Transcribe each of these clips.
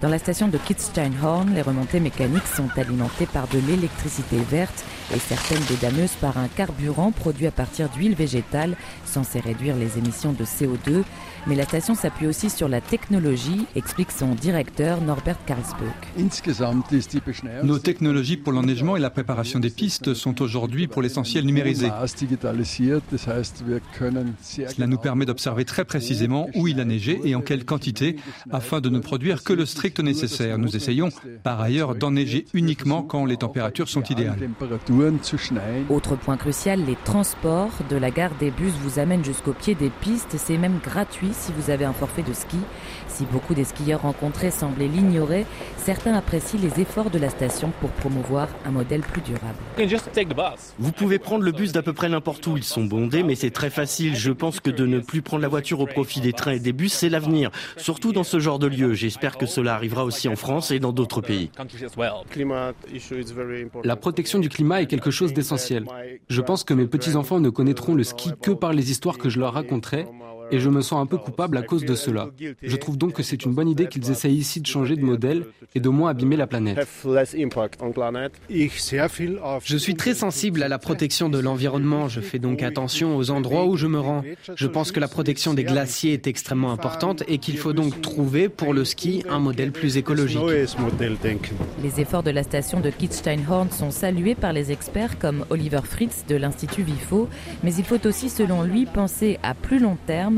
Dans la station de Kitzsteinhorn, les remontées mécaniques sont alimentées par de l'électricité verte et certaines des dameuses par un carburant produit à partir d'huile végétale censé réduire les émissions de CO2. Mais la station s'appuie aussi sur la technologie, explique son directeur Norbert Karlsburg. Nos technologies pour l'enneigement et la préparation des pistes sont aujourd'hui pour l'essentiel numérisées. Cela nous permet d'observer très précisément où il a neigé et en quelle quantité afin de ne produire que le strict nécessaire. Nous essayons par ailleurs d'enneiger uniquement quand les températures sont idéales. Autre point crucial, les transports de la gare des bus vous amènent jusqu'au pied des pistes. C'est même gratuit si vous avez un forfait de ski. Si beaucoup des skieurs rencontrés semblaient l'ignorer, certains apprécient les efforts de la station pour promouvoir un modèle plus durable. Vous pouvez prendre le bus d'à peu près n'importe où. Ils sont bondés, mais c'est très facile. Je pense que de ne plus prendre la voiture au profit des trains et des bus, c'est l'avenir. Surtout dans ce genre de lieu. J'espère que cela arrivera aussi en France et dans d'autres pays. La protection du climat est quelque chose d'essentiel. Je pense que mes petits-enfants ne connaîtront le ski que par les histoires que je leur raconterai et je me sens un peu coupable à cause de cela. Je trouve donc que c'est une bonne idée qu'ils essayent ici de changer de modèle et de moins abîmer la planète. Je suis très sensible à la protection de l'environnement. Je fais donc attention aux endroits où je me rends. Je pense que la protection des glaciers est extrêmement importante et qu'il faut donc trouver pour le ski un modèle plus écologique. Les efforts de la station de Kitzsteinhorn sont salués par les experts comme Oliver Fritz de l'Institut Vifo, mais il faut aussi, selon lui, penser à plus long terme.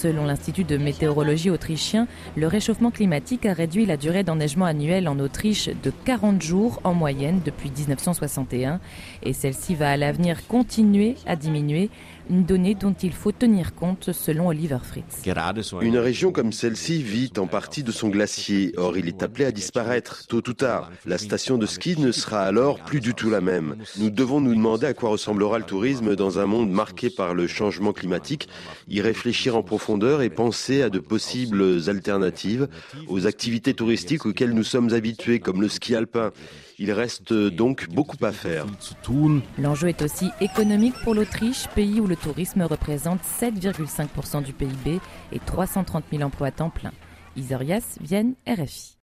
Selon l'Institut de météorologie autrichien, le réchauffement climatique a réduit la durée d'enneigement annuelle en Autriche de 40 jours en moyenne depuis 1961 et celle-ci va à l'avenir continuer à diminuer, une donnée dont il faut tenir compte selon Oliver Fritz. Une région comme celle-ci vit en partie de son glacier, or il est appelé à disparaître tôt ou tard. La station de ski ne sera alors plus du tout la même. Nous devons nous demander à quoi ressemblera le tourisme dans un monde marqué par le changement climatique, y réfléchir en et penser à de possibles alternatives aux activités touristiques auxquelles nous sommes habitués, comme le ski alpin. Il reste donc beaucoup à faire. L'enjeu est aussi économique pour l'Autriche, pays où le tourisme représente 7,5% du PIB et 330 000 emplois à temps plein. Isorias, Vienne, RFI.